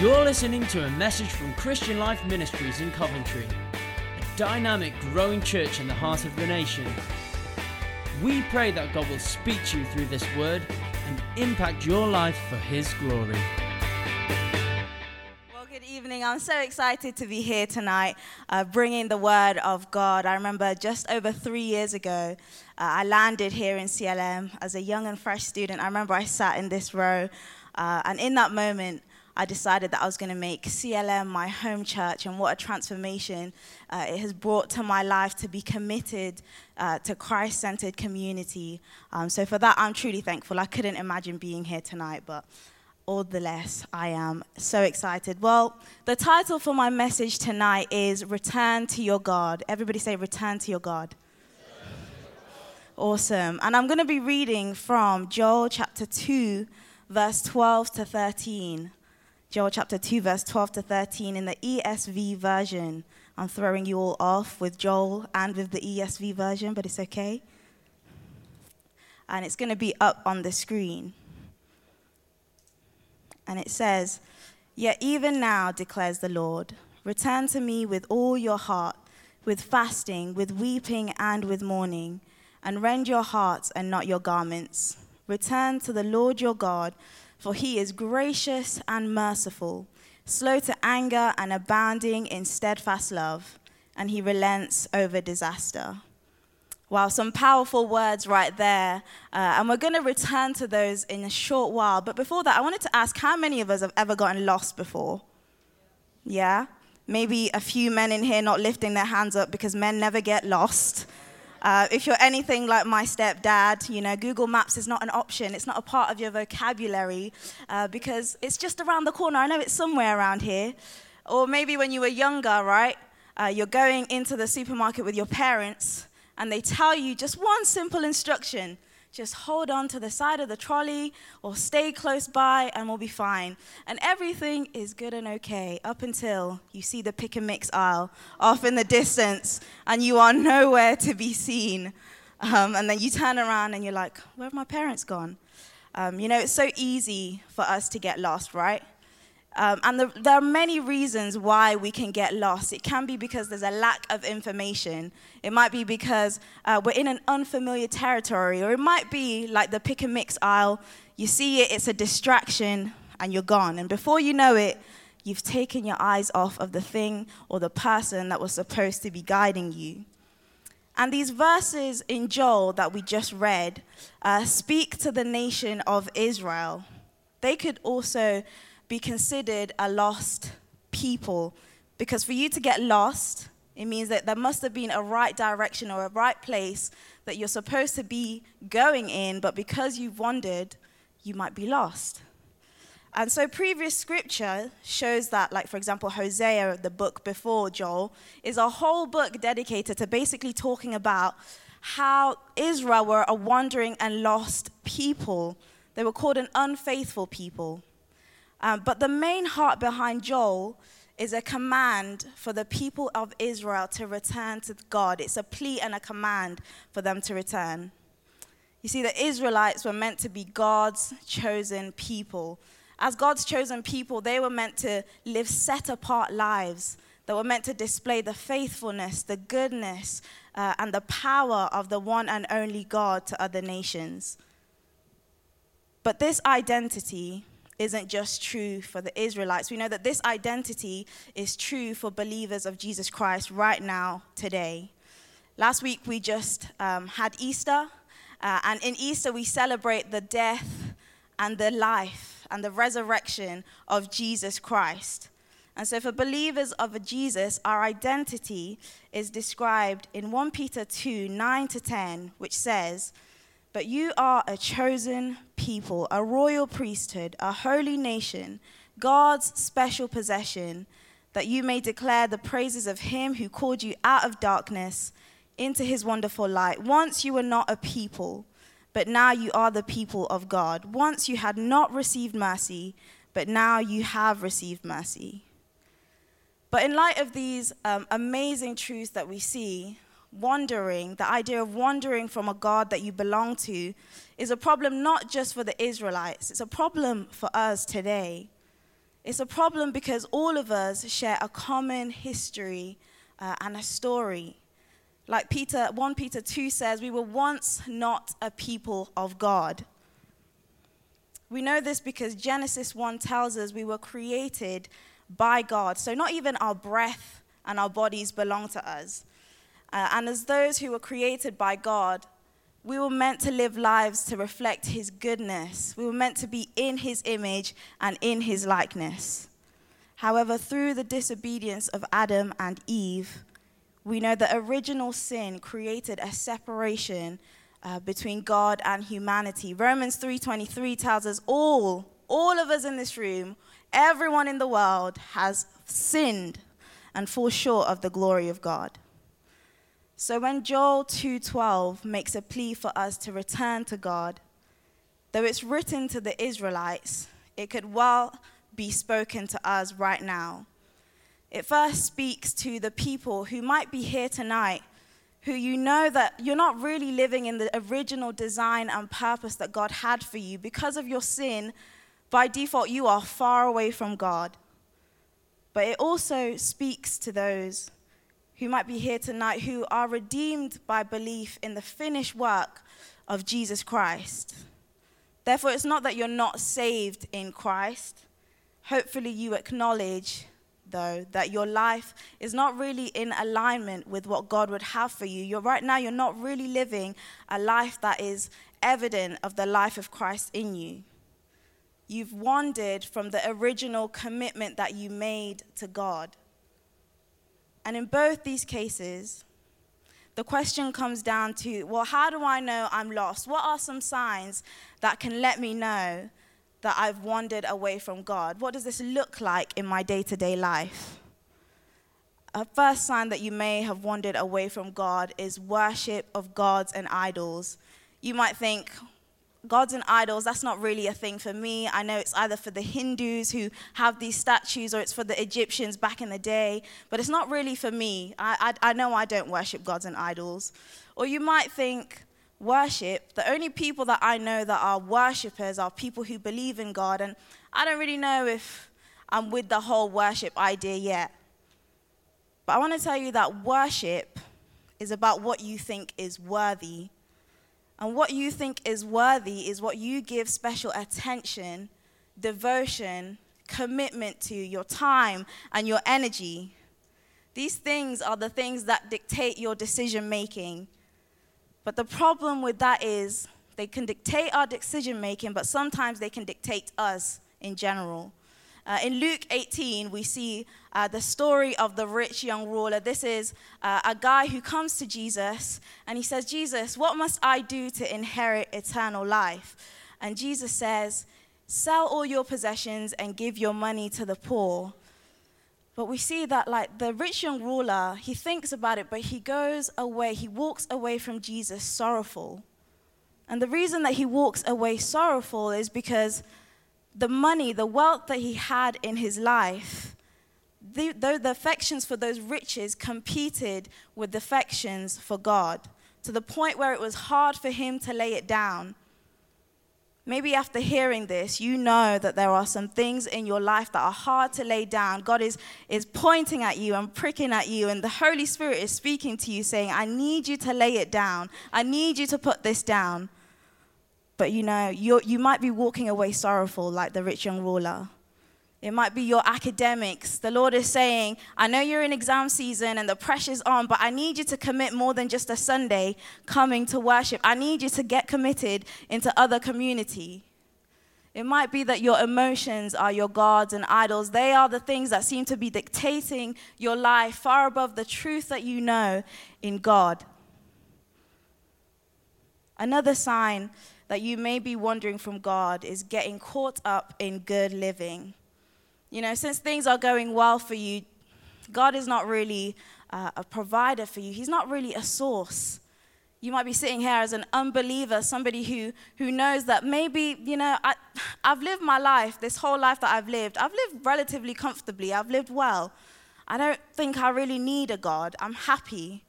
You're listening to a message from Christian Life Ministries in Coventry, a dynamic, growing church in the heart of the nation. We pray that God will speak to you through this word and impact your life for His glory. Well, good evening. I'm so excited to be here tonight, uh, bringing the word of God. I remember just over three years ago, uh, I landed here in CLM as a young and fresh student. I remember I sat in this row, uh, and in that moment, I decided that I was going to make CLM my home church, and what a transformation uh, it has brought to my life to be committed uh, to Christ centered community. Um, so, for that, I'm truly thankful. I couldn't imagine being here tonight, but all the less I am so excited. Well, the title for my message tonight is Return to Your God. Everybody say, Return to Your God. Awesome. And I'm going to be reading from Joel chapter 2, verse 12 to 13. Joel chapter 2, verse 12 to 13 in the ESV version. I'm throwing you all off with Joel and with the ESV version, but it's okay. And it's going to be up on the screen. And it says, Yet even now, declares the Lord, return to me with all your heart, with fasting, with weeping, and with mourning, and rend your hearts and not your garments. Return to the Lord your God for he is gracious and merciful, slow to anger and abounding in steadfast love, and he relents over disaster. Wow, some powerful words right there. Uh, and we're going to return to those in a short while. But before that, I wanted to ask how many of us have ever gotten lost before? Yeah? Maybe a few men in here not lifting their hands up because men never get lost. Uh, if you're anything like my stepdad, you know, Google Maps is not an option. It's not a part of your vocabulary uh, because it's just around the corner. I know it's somewhere around here. Or maybe when you were younger, right? Uh, you're going into the supermarket with your parents and they tell you just one simple instruction just hold on to the side of the trolley or stay close by and we'll be fine. And everything is good and okay up until you see the pick and mix aisle off in the distance and you are nowhere to be seen. Um, and then you turn around and you're like, where have my parents gone? Um, you know, it's so easy for us to get lost, right? Um, and the, there are many reasons why we can get lost. It can be because there's a lack of information. It might be because uh, we're in an unfamiliar territory, or it might be like the pick and mix aisle. You see it, it's a distraction, and you're gone. And before you know it, you've taken your eyes off of the thing or the person that was supposed to be guiding you. And these verses in Joel that we just read uh, speak to the nation of Israel. They could also be considered a lost people. Because for you to get lost, it means that there must have been a right direction or a right place that you're supposed to be going in, but because you've wandered, you might be lost. And so, previous scripture shows that, like, for example, Hosea, the book before Joel, is a whole book dedicated to basically talking about how Israel were a wandering and lost people. They were called an unfaithful people. Um, but the main heart behind Joel is a command for the people of Israel to return to God. It's a plea and a command for them to return. You see, the Israelites were meant to be God's chosen people. As God's chosen people, they were meant to live set apart lives that were meant to display the faithfulness, the goodness, uh, and the power of the one and only God to other nations. But this identity isn't just true for the Israelites. We know that this identity is true for believers of Jesus Christ right now, today. Last week we just um, had Easter, uh, and in Easter we celebrate the death and the life and the resurrection of Jesus Christ. And so, for believers of Jesus, our identity is described in 1 Peter 2 9 to 10, which says, but you are a chosen people, a royal priesthood, a holy nation, God's special possession, that you may declare the praises of him who called you out of darkness into his wonderful light. Once you were not a people, but now you are the people of God. Once you had not received mercy, but now you have received mercy. But in light of these um, amazing truths that we see, wandering, the idea of wandering from a God that you belong to, is a problem not just for the Israelites, it's a problem for us today. It's a problem because all of us share a common history uh, and a story. Like Peter, 1 Peter 2 says, we were once not a people of God. We know this because Genesis 1 tells us we were created by God. So not even our breath and our bodies belong to us. Uh, and as those who were created by God, we were meant to live lives to reflect His goodness. We were meant to be in His image and in His likeness. However, through the disobedience of Adam and Eve, we know that original sin created a separation uh, between God and humanity. Romans 3:23 tells us all, all of us in this room, everyone in the world has sinned and fall short of the glory of God. So when Joel 2:12 makes a plea for us to return to God, though it's written to the Israelites, it could well be spoken to us right now. It first speaks to the people who might be here tonight who you know that you're not really living in the original design and purpose that God had for you because of your sin. By default, you are far away from God. But it also speaks to those who might be here tonight who are redeemed by belief in the finished work of Jesus Christ. Therefore, it's not that you're not saved in Christ. Hopefully, you acknowledge, though, that your life is not really in alignment with what God would have for you. You're right now, you're not really living a life that is evident of the life of Christ in you. You've wandered from the original commitment that you made to God. And in both these cases, the question comes down to well, how do I know I'm lost? What are some signs that can let me know that I've wandered away from God? What does this look like in my day to day life? A first sign that you may have wandered away from God is worship of gods and idols. You might think, gods and idols, that's not really a thing for me. I know it's either for the Hindus who have these statues or it's for the Egyptians back in the day, but it's not really for me. I, I, I know I don't worship gods and idols. Or you might think, worship, the only people that I know that are worshippers are people who believe in God, and I don't really know if I'm with the whole worship idea yet. But I want to tell you that worship is about what you think is worthy and what you think is worthy is what you give special attention, devotion, commitment to, your time, and your energy. These things are the things that dictate your decision making. But the problem with that is they can dictate our decision making, but sometimes they can dictate us in general. Uh, in Luke 18, we see uh, the story of the rich young ruler. This is uh, a guy who comes to Jesus and he says, Jesus, what must I do to inherit eternal life? And Jesus says, Sell all your possessions and give your money to the poor. But we see that, like the rich young ruler, he thinks about it, but he goes away, he walks away from Jesus sorrowful. And the reason that he walks away sorrowful is because the money, the wealth that he had in his life, the, the, the affections for those riches competed with the affections for God to the point where it was hard for him to lay it down. Maybe after hearing this, you know that there are some things in your life that are hard to lay down. God is, is pointing at you and pricking at you, and the Holy Spirit is speaking to you, saying, I need you to lay it down. I need you to put this down. But you know, you you might be walking away sorrowful like the rich young ruler. It might be your academics. The Lord is saying, I know you're in exam season and the pressure's on, but I need you to commit more than just a Sunday coming to worship. I need you to get committed into other community. It might be that your emotions are your gods and idols. They are the things that seem to be dictating your life far above the truth that you know in God. Another sign that you may be wandering from God is getting caught up in good living. You know, since things are going well for you, God is not really uh, a provider for you, He's not really a source. You might be sitting here as an unbeliever, somebody who, who knows that maybe, you know, I, I've lived my life, this whole life that I've lived, I've lived relatively comfortably, I've lived well. I don't think I really need a God. I'm happy.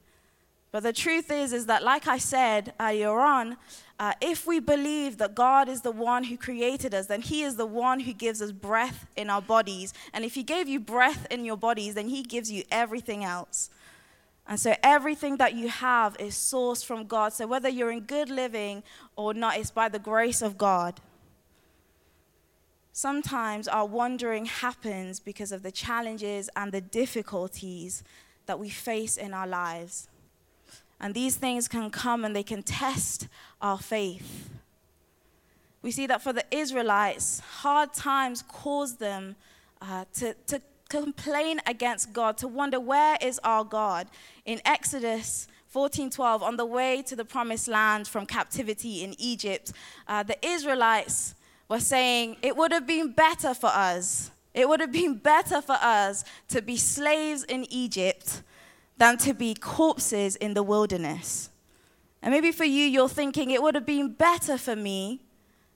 But the truth is, is that, like I said earlier on, uh, if we believe that God is the one who created us, then He is the one who gives us breath in our bodies. And if He gave you breath in your bodies, then He gives you everything else. And so everything that you have is sourced from God. So whether you're in good living or not, it's by the grace of God. Sometimes our wandering happens because of the challenges and the difficulties that we face in our lives. And these things can come and they can test our faith. We see that for the Israelites, hard times caused them uh, to, to complain against God, to wonder, where is our God? In Exodus 14:12, on the way to the promised land from captivity in Egypt, uh, the Israelites were saying, It would have been better for us. It would have been better for us to be slaves in Egypt than to be corpses in the wilderness. And maybe for you, you're thinking it would have been better for me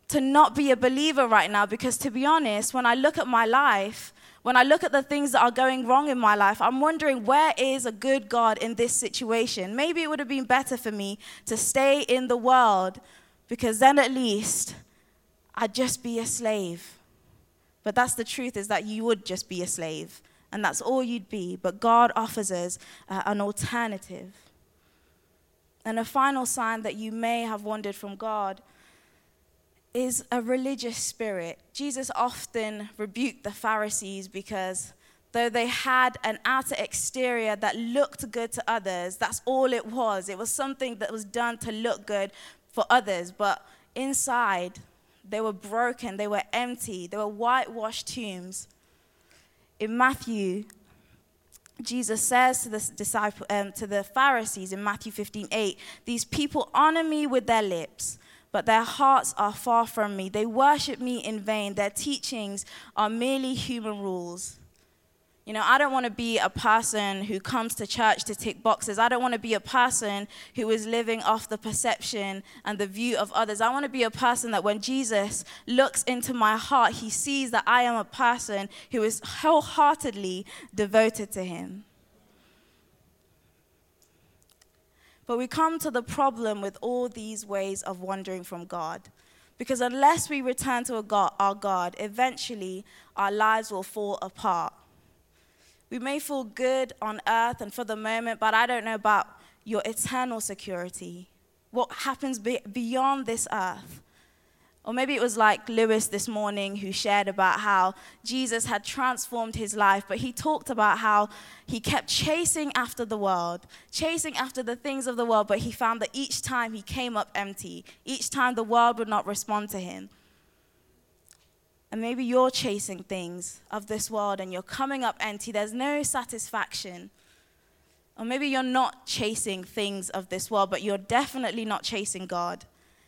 to not be a believer right now because, to be honest, when I look at my life, when I look at the things that are going wrong in my life, I'm wondering where is a good God in this situation? Maybe it would have been better for me to stay in the world because then at least I'd just be a slave. But that's the truth is that you would just be a slave and that's all you'd be. But God offers us uh, an alternative. And a final sign that you may have wandered from God is a religious spirit. Jesus often rebuked the Pharisees because though they had an outer exterior that looked good to others, that's all it was. It was something that was done to look good for others, but inside, they were broken, they were empty, they were whitewashed tombs in Matthew, Jesus says to the disciple, um, to the Pharisees in Matthew 15, 8, these people honor me with their lips, but their hearts are far from me. They worship me in vain. Their teachings are merely human rules. You know, I don't want to be a person who comes to church to tick boxes. I don't want to be a person who is living off the perception and the view of others. I want to be a person that when Jesus looks into my heart, he sees that I am a person who is wholeheartedly devoted to him. But we come to the problem with all these ways of wandering from God. Because unless we return to God, our God, eventually our lives will fall apart. We may feel good on earth and for the moment, but I don't know about your eternal security. What happens be- beyond this earth? Or maybe it was like Lewis this morning who shared about how Jesus had transformed his life, but he talked about how he kept chasing after the world, chasing after the things of the world, but he found that each time he came up empty. Each time the world would not respond to him. And maybe you're chasing things of this world and you're coming up empty. There's no satisfaction. Or maybe you're not chasing things of this world, but you're definitely not chasing God.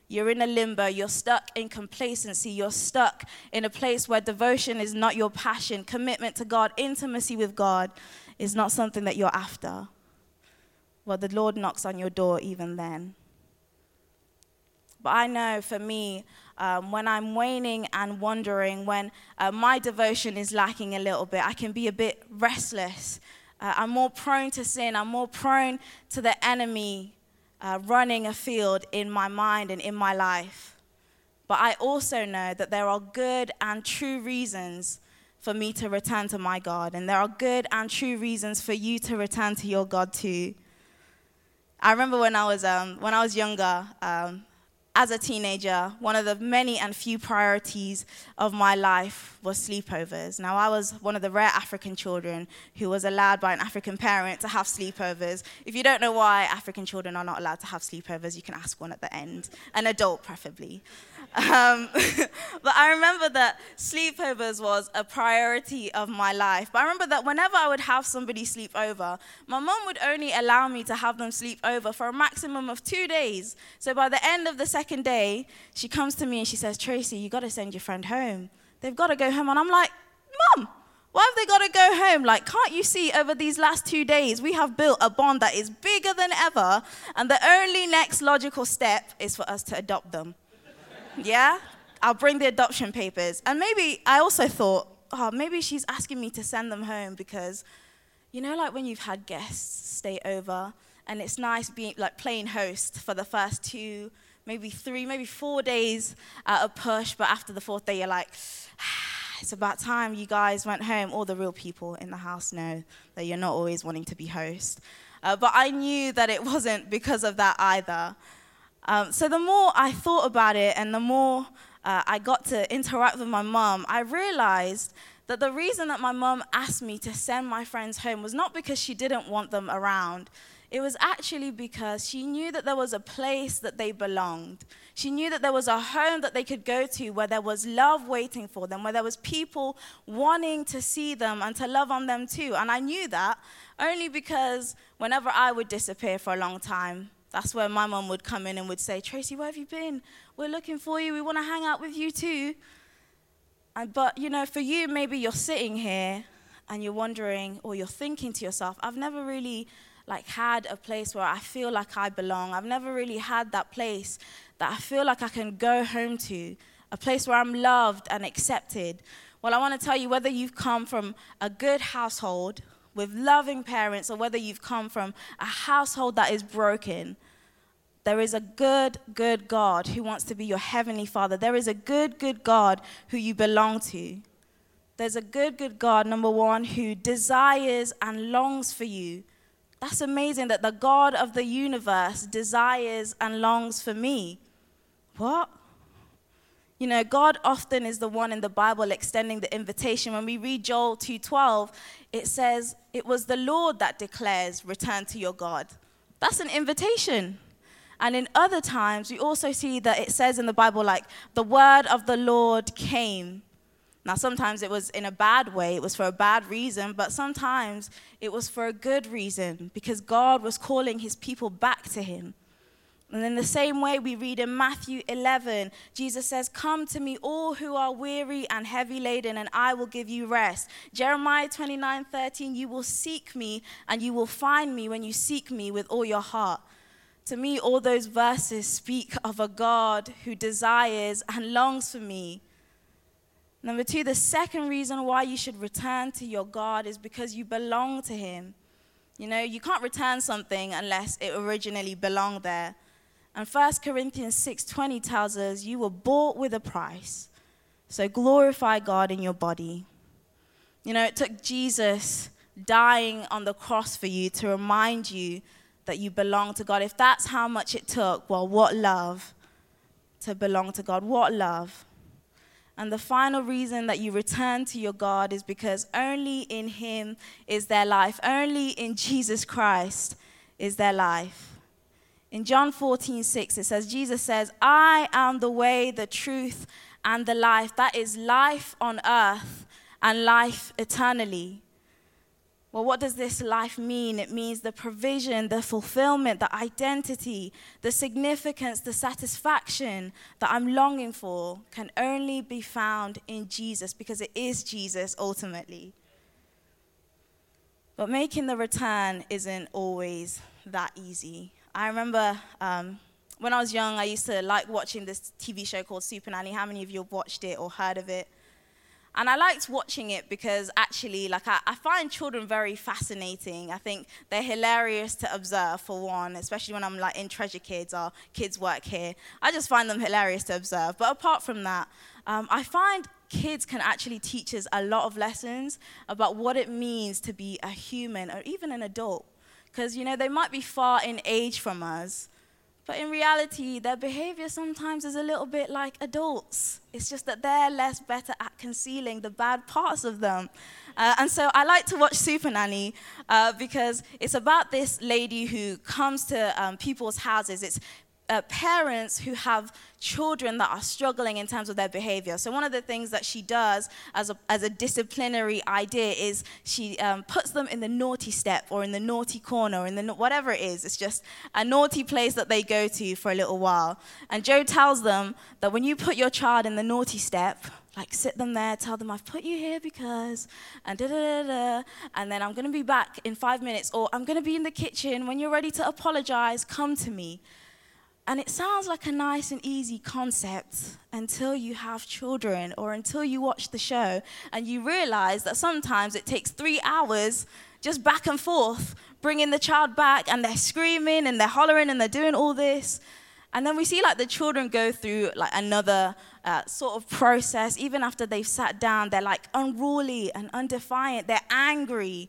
You're in a limbo. You're stuck in complacency. You're stuck in a place where devotion is not your passion. Commitment to God, intimacy with God is not something that you're after. Well, the Lord knocks on your door even then. But I know for me, um, when I'm waning and wandering, when uh, my devotion is lacking a little bit, I can be a bit restless. Uh, I'm more prone to sin. I'm more prone to the enemy uh, running a field in my mind and in my life. But I also know that there are good and true reasons for me to return to my God, and there are good and true reasons for you to return to your God too. I remember when I was um, when I was younger, um, as a teenager, one of the many and few priorities of my life was sleepovers. Now, I was one of the rare African children who was allowed by an African parent to have sleepovers. If you don't know why African children are not allowed to have sleepovers, you can ask one at the end, an adult preferably. Um, but I remember that sleepovers was a priority of my life. But I remember that whenever I would have somebody sleep over, my mom would only allow me to have them sleep over for a maximum of two days. So by the end of the second day, she comes to me and she says, Tracy, you got to send your friend home. They've got to go home. And I'm like, Mom, why have they got to go home? Like, can't you see over these last two days, we have built a bond that is bigger than ever, and the only next logical step is for us to adopt them yeah? I'll bring the adoption papers. And maybe I also thought, oh, maybe she's asking me to send them home because, you know, like when you've had guests stay over and it's nice being like playing host for the first two, maybe three, maybe four days at a push. But after the fourth day, you're like, it's about time you guys went home. All the real people in the house know that you're not always wanting to be host. Uh, but I knew that it wasn't because of that either. Um, so the more I thought about it and the more uh, I got to interact with my mom, I realized that the reason that my mom asked me to send my friends home was not because she didn't want them around. It was actually because she knew that there was a place that they belonged. She knew that there was a home that they could go to where there was love waiting for them, where there was people wanting to see them and to love on them too. And I knew that only because whenever I would disappear for a long time, that's where my mom would come in and would say, Tracy, where have you been? We're looking for you. We want to hang out with you too. And, but, you know, for you, maybe you're sitting here and you're wondering or you're thinking to yourself, I've never really like had a place where I feel like I belong. I've never really had that place that I feel like I can go home to, a place where I'm loved and accepted. Well, I want to tell you whether you've come from a good household with loving parents or whether you've come from a household that is broken, there is a good, good God who wants to be your heavenly father. There is a good, good God who you belong to. There's a good, good God, number one, who desires and longs for you. That's amazing that the God of the universe desires and longs for me. What? You know, God often is the one in the Bible extending the invitation. When we read Joel 2:12, it says, "It was the Lord that declares, return to your God." That's an invitation. And in other times, we also see that it says in the Bible, like, the word of the Lord came. Now, sometimes it was in a bad way, it was for a bad reason, but sometimes it was for a good reason because God was calling his people back to him. And in the same way, we read in Matthew 11, Jesus says, Come to me, all who are weary and heavy laden, and I will give you rest. Jeremiah 29 13, you will seek me, and you will find me when you seek me with all your heart. To me, all those verses speak of a God who desires and longs for me. Number two, the second reason why you should return to your God is because you belong to Him. You know, you can't return something unless it originally belonged there. And 1 Corinthians 6:20 tells us you were bought with a price. So glorify God in your body. You know, it took Jesus dying on the cross for you to remind you that you belong to God. If that's how much it took, well, what love to belong to God? What love? And the final reason that you return to your God is because only in Him is there life. Only in Jesus Christ is there life. In John 14, 6, it says, Jesus says, I am the way, the truth, and the life. That is life on earth and life eternally. Well, what does this life mean? It means the provision, the fulfillment, the identity, the significance, the satisfaction that I'm longing for can only be found in Jesus because it is Jesus ultimately. But making the return isn't always that easy. I remember um, when I was young, I used to like watching this TV show called Super Nanny. How many of you have watched it or heard of it? And I liked watching it because actually, like, I, I, find children very fascinating. I think they're hilarious to observe, for one, especially when I'm like in Treasure Kids or Kids Work Here. I just find them hilarious to observe. But apart from that, um, I find kids can actually teach us a lot of lessons about what it means to be a human or even an adult. Because, you know, they might be far in age from us, but in reality, their behavior sometimes is a little bit like adults. It's just that they're less better at concealing the bad parts of them. Uh, and so I like to watch Super Nanny uh, because it's about this lady who comes to um, people's houses. It's uh, parents who have children that are struggling in terms of their behavior. So, one of the things that she does as a, as a disciplinary idea is she um, puts them in the naughty step or in the naughty corner or in the whatever it is. It's just a naughty place that they go to for a little while. And Jo tells them that when you put your child in the naughty step, like sit them there, tell them I've put you here because, and da da da da, and then I'm gonna be back in five minutes, or I'm gonna be in the kitchen. When you're ready to apologize, come to me. And it sounds like a nice and easy concept until you have children or until you watch the show and you realize that sometimes it takes three hours just back and forth, bringing the child back, and they're screaming and they're hollering and they're doing all this. And then we see like the children go through like another uh, sort of process. Even after they've sat down, they're like unruly and undefiant. They're angry.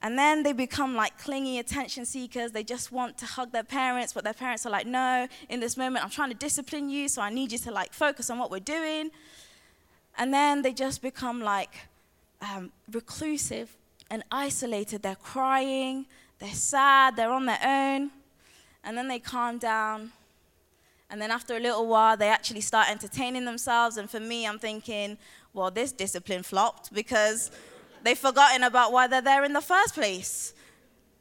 And then they become like clingy attention seekers. They just want to hug their parents, but their parents are like, no, in this moment, I'm trying to discipline you, so I need you to like focus on what we're doing. And then they just become like um, reclusive and isolated. They're crying, they're sad, they're on their own. And then they calm down. And then after a little while, they actually start entertaining themselves. And for me, I'm thinking, well, this discipline flopped because they've forgotten about why they're there in the first place.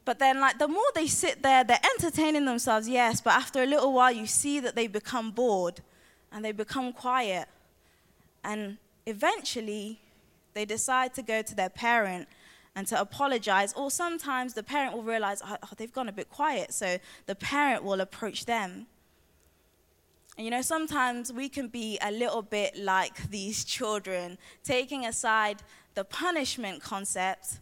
But then, like, the more they sit there, they're entertaining themselves, yes, but after a little while, you see that they become bored and they become quiet. And eventually, they decide to go to their parent and to apologize. Or sometimes the parent will realize, oh, oh, they've gone a bit quiet. So the parent will approach them. And you know, sometimes we can be a little bit like these children, taking aside the punishment concept.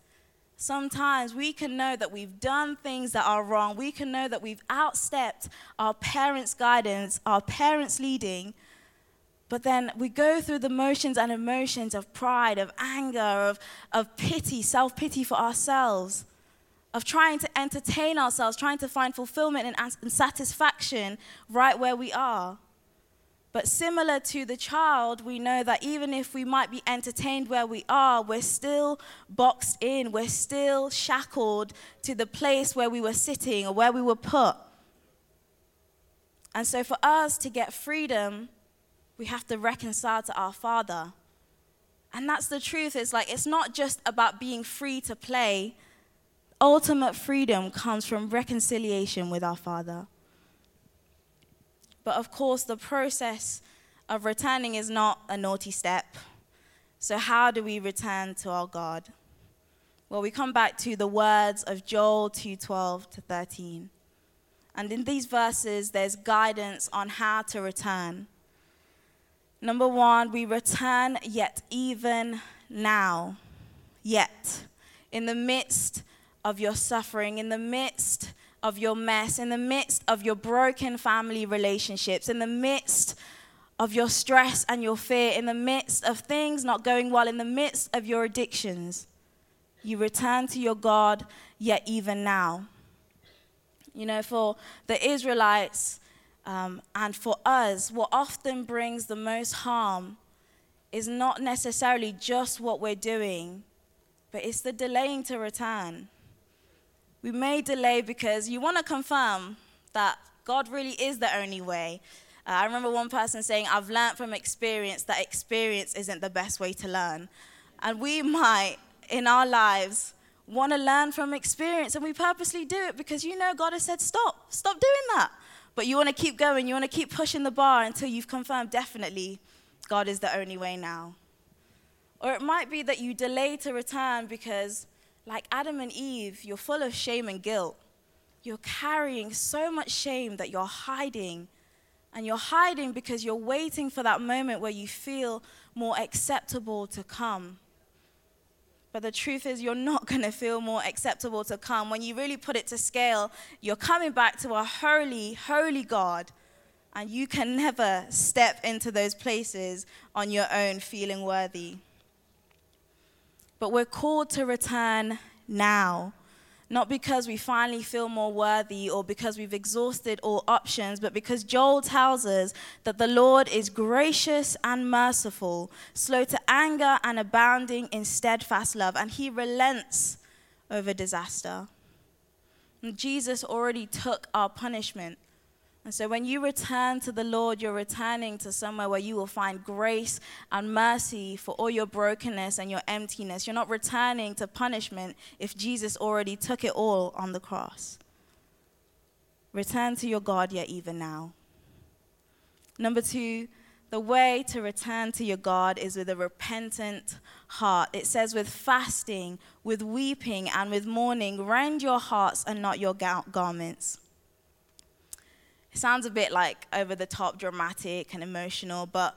Sometimes we can know that we've done things that are wrong. We can know that we've outstepped our parents' guidance, our parents' leading. But then we go through the motions and emotions of pride, of anger, of, of pity, self pity for ourselves, of trying to entertain ourselves, trying to find fulfillment and, and satisfaction right where we are. But similar to the child, we know that even if we might be entertained where we are, we're still boxed in, we're still shackled to the place where we were sitting or where we were put. And so, for us to get freedom, we have to reconcile to our Father. And that's the truth. It's like it's not just about being free to play. Ultimate freedom comes from reconciliation with our Father. But of course, the process of returning is not a naughty step. So, how do we return to our God? Well, we come back to the words of Joel 2:12 to 13. And in these verses, there's guidance on how to return. Number one, we return yet even now. Yet. In the midst of your suffering, in the midst of your mess, in the midst of your broken family relationships, in the midst of your stress and your fear, in the midst of things not going well, in the midst of your addictions, you return to your God, yet even now. You know, for the Israelites um, and for us, what often brings the most harm is not necessarily just what we're doing, but it's the delaying to return. We may delay because you want to confirm that God really is the only way. Uh, I remember one person saying, I've learned from experience that experience isn't the best way to learn. And we might, in our lives, want to learn from experience, and we purposely do it because you know God has said, Stop, stop doing that. But you want to keep going, you want to keep pushing the bar until you've confirmed definitely God is the only way now. Or it might be that you delay to return because like Adam and Eve, you're full of shame and guilt. You're carrying so much shame that you're hiding. And you're hiding because you're waiting for that moment where you feel more acceptable to come. But the truth is, you're not going to feel more acceptable to come. When you really put it to scale, you're coming back to a holy, holy God. And you can never step into those places on your own feeling worthy but we're called to return now. Not because we finally feel more worthy or because we've exhausted all options, but because Joel tells us that the Lord is gracious and merciful, slow to anger and abounding in steadfast love, and he relents over disaster. And Jesus already took our punishment. And so when you return to the Lord, you're returning to somewhere where you will find grace and mercy for all your brokenness and your emptiness. You're not returning to punishment if Jesus already took it all on the cross. Return to your God yet even now. Number two, the way to return to your God is with a repentant heart. It says, with fasting, with weeping, and with mourning, rend your hearts and not your garments. It sounds a bit like over the top, dramatic, and emotional, but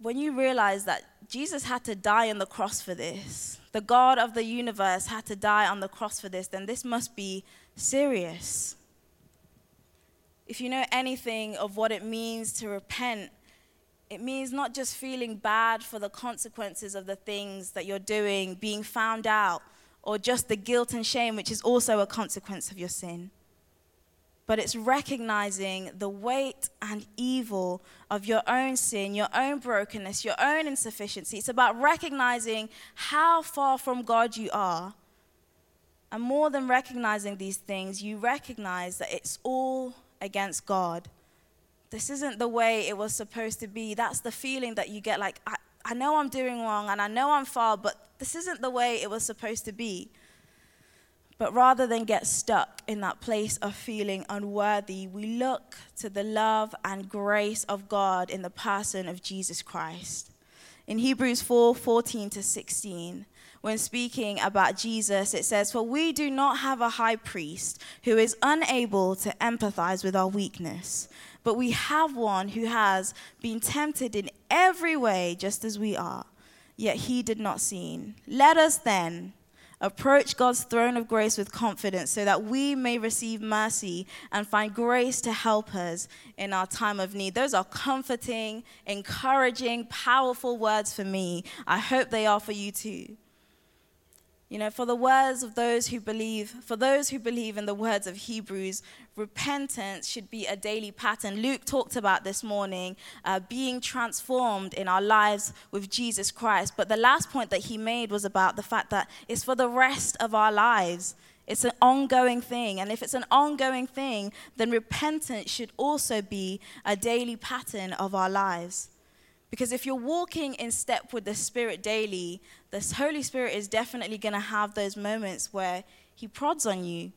when you realize that Jesus had to die on the cross for this, the God of the universe had to die on the cross for this, then this must be serious. If you know anything of what it means to repent, it means not just feeling bad for the consequences of the things that you're doing, being found out, or just the guilt and shame, which is also a consequence of your sin but it's recognizing the weight and evil of your own sin, your own brokenness, your own insufficiency. It's about recognizing how far from God you are. And more than recognizing these things, you recognize that it's all against God. This isn't the way it was supposed to be. That's the feeling that you get like, I, I know I'm doing wrong and I know I'm far, but this isn't the way it was supposed to be. But rather than get stuck in that place of feeling unworthy, we look to the love and grace of God in the person of Jesus Christ. In Hebrews 4 14 to 16, when speaking about Jesus, it says, For we do not have a high priest who is unable to empathize with our weakness, but we have one who has been tempted in every way just as we are, yet he did not sin. Let us then approach God's throne of grace with confidence so that we may receive mercy and find grace to help us in our time of need. Those are comforting, encouraging, powerful words for me. I hope they are for you too. You know, for the words of those who believe, for those who believe in the words of Hebrews, repentance should be a daily pattern. Luke talked about this morning uh, being transformed in our lives with Jesus Christ. But the last point that he made was about the fact that it's for the rest of our lives. It's an ongoing thing. And if it's an ongoing thing, then repentance should also be a daily pattern of our lives. Because if you're walking in step with the Spirit daily, the Holy Spirit is definitely going to have those moments where He prods on you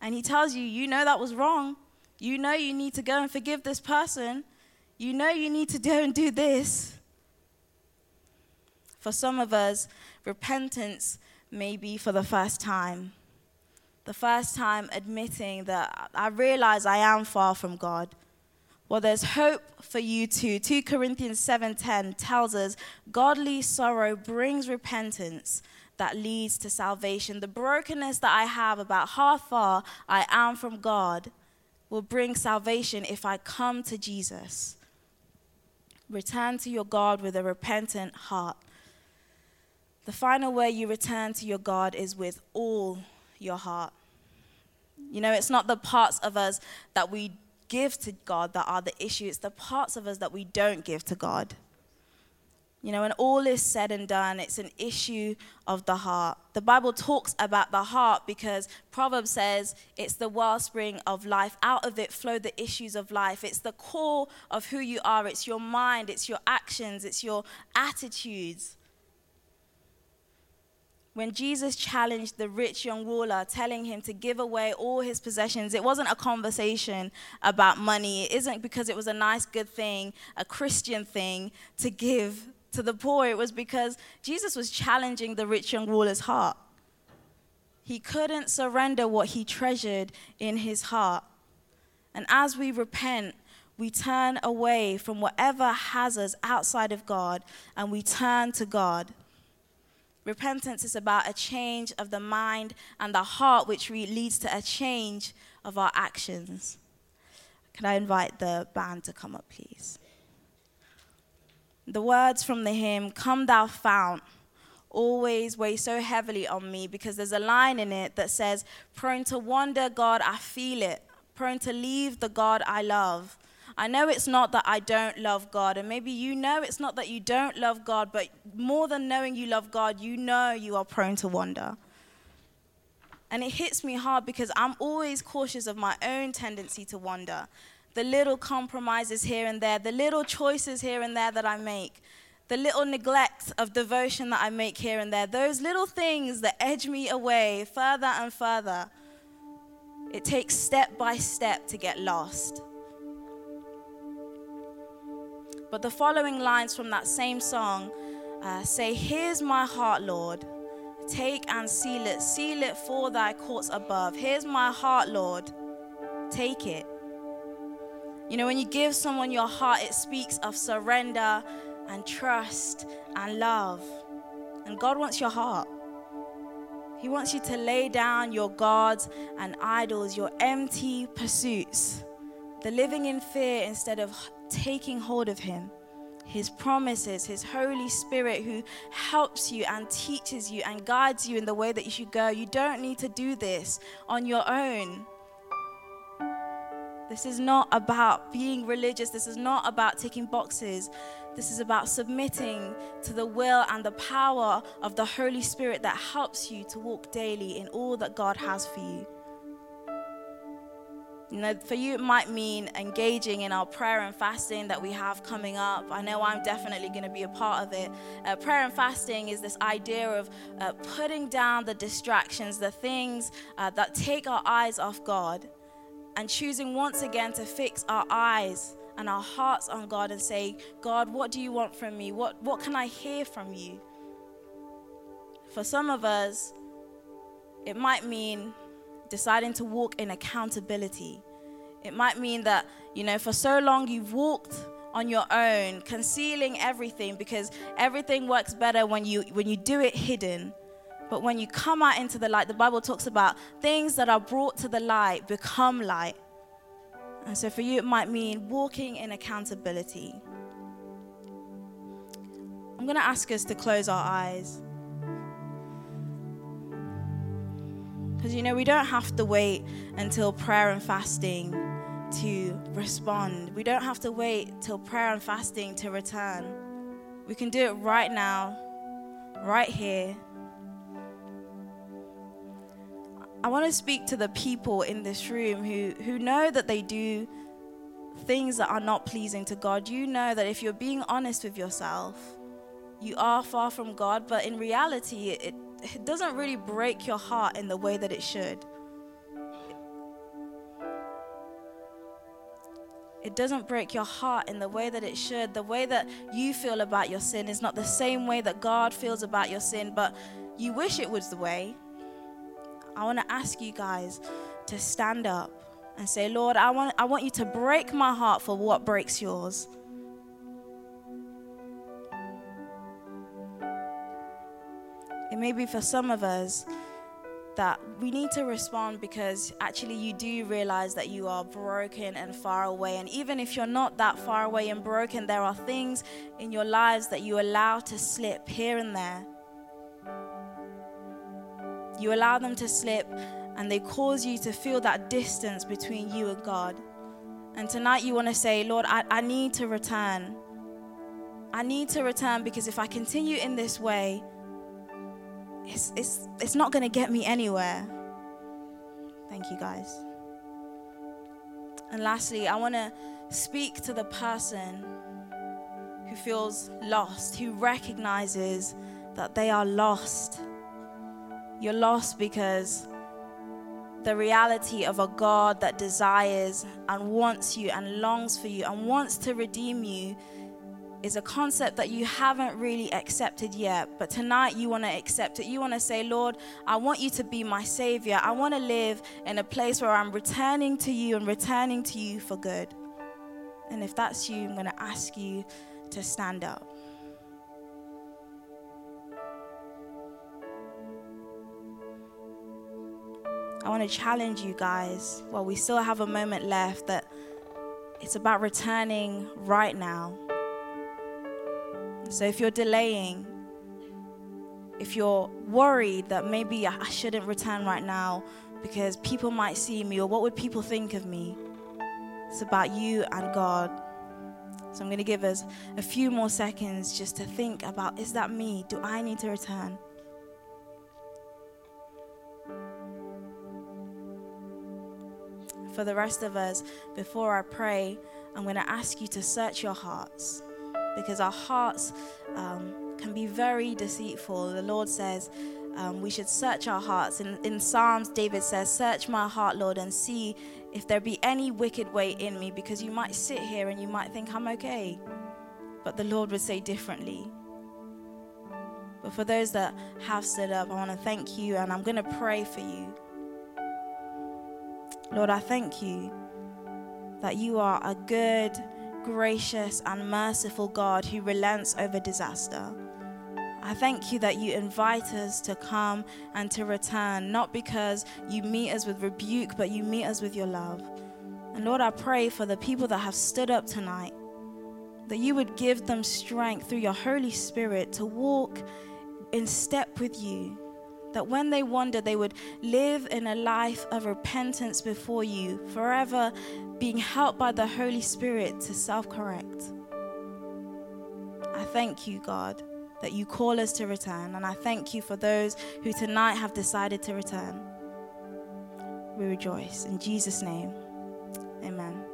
and He tells you, you know that was wrong. You know you need to go and forgive this person. You know you need to go and do this. For some of us, repentance may be for the first time. The first time admitting that I realize I am far from God. Well, there's hope for you too. 2 Corinthians 7:10 tells us godly sorrow brings repentance that leads to salvation. The brokenness that I have about how far I am from God will bring salvation if I come to Jesus. Return to your God with a repentant heart. The final way you return to your God is with all your heart. You know, it's not the parts of us that we give to God that are the issue. It's the parts of us that we don't give to God. You know, when all is said and done, it's an issue of the heart. The Bible talks about the heart because Proverbs says it's the wellspring of life. Out of it flow the issues of life. It's the core of who you are. It's your mind, it's your actions, it's your attitudes when Jesus challenged the rich young ruler, telling him to give away all his possessions, it wasn't a conversation about money. It isn't because it was a nice, good thing, a Christian thing to give to the poor. It was because Jesus was challenging the rich young ruler's heart. He couldn't surrender what he treasured in his heart. And as we repent, we turn away from whatever has us outside of God and we turn to God. Repentance is about a change of the mind and the heart, which leads to a change of our actions. Can I invite the band to come up, please? The words from the hymn, Come Thou Fount, always weigh so heavily on me because there's a line in it that says, Prone to wander, God, I feel it. Prone to leave the God I love. I know it's not that I don't love God, and maybe you know it's not that you don't love God, but more than knowing you love God, you know you are prone to wander. And it hits me hard because I'm always cautious of my own tendency to wander. The little compromises here and there, the little choices here and there that I make, the little neglect of devotion that I make here and there, those little things that edge me away further and further. It takes step by step to get lost. But the following lines from that same song uh, say, Here's my heart, Lord. Take and seal it, seal it for thy courts above. Here's my heart, Lord. Take it. You know, when you give someone your heart, it speaks of surrender and trust and love. And God wants your heart. He wants you to lay down your gods and idols, your empty pursuits, the living in fear instead of taking hold of Him. His promises, His Holy Spirit who helps you and teaches you and guides you in the way that you should go. You don't need to do this on your own. This is not about being religious. This is not about ticking boxes. This is about submitting to the will and the power of the Holy Spirit that helps you to walk daily in all that God has for you. You know, for you, it might mean engaging in our prayer and fasting that we have coming up. I know I'm definitely going to be a part of it. Uh, prayer and fasting is this idea of uh, putting down the distractions, the things uh, that take our eyes off God, and choosing once again to fix our eyes and our hearts on God and say, God, what do you want from me? What, what can I hear from you? For some of us, it might mean deciding to walk in accountability. It might mean that, you know, for so long you've walked on your own, concealing everything because everything works better when you when you do it hidden. But when you come out into the light, the Bible talks about things that are brought to the light become light. And so for you, it might mean walking in accountability. I'm going to ask us to close our eyes. Because, you know, we don't have to wait until prayer and fasting to respond. We don't have to wait till prayer and fasting to return. We can do it right now, right here, I want to speak to the people in this room who, who know that they do things that are not pleasing to God. You know that if you're being honest with yourself, you are far from God, but in reality, it, it doesn't really break your heart in the way that it should. It doesn't break your heart in the way that it should. The way that you feel about your sin is not the same way that God feels about your sin, but you wish it was the way. I want to ask you guys to stand up and say, Lord, I want, I want you to break my heart for what breaks yours. It may be for some of us that we need to respond because actually you do realize that you are broken and far away. And even if you're not that far away and broken, there are things in your lives that you allow to slip here and there you allow them to slip and they cause you to feel that distance between you and God. And tonight you want to say, Lord, I, I need to return. I need to return because if I continue in this way, it's, it's, it's not going to get me anywhere. Thank you, guys. And lastly, I want to speak to the person who feels lost, who recognizes that they are lost you're lost because the reality of a God that desires and wants you and longs for you and wants to redeem you is a concept that you haven't really accepted yet. But tonight you want to accept it. You want to say, Lord, I want you to be my Savior. I want to live in a place where I'm returning to you and returning to you for good. And if that's you, I'm going to ask you to stand up. I want to challenge you guys while we still have a moment left that it's about returning right now. So if you're delaying, if you're worried that maybe I shouldn't return right now because people might see me or what would people think of me, it's about you and God. So I'm going to give us a few more seconds just to think about is that me? Do I need to return? for the rest of us, before I pray, I'm going to ask you to search your hearts because our hearts um, can be very deceitful. The Lord says um, we should search our hearts. In, in Psalms, David says, Search my heart, Lord, and see if there be any wicked way in me because you might sit here and you might think I'm okay. But the Lord would say differently. But for those that have stood up, I want to thank you and I'm going to pray for you. Lord, I thank you that you are a good, gracious and merciful God who relents over disaster. I thank you that you invite us to come and to return, not because you meet us with rebuke, but you meet us with your love. And Lord, I pray for the people that have stood up tonight, that you would give them strength through your Holy Spirit to walk in step with you. That when they wander, they would live in a life of repentance before you, forever being helped by the Holy Spirit to self correct. I thank you, God, that you call us to return. And I thank you for those who tonight have decided to return. We rejoice. In Jesus' name, amen.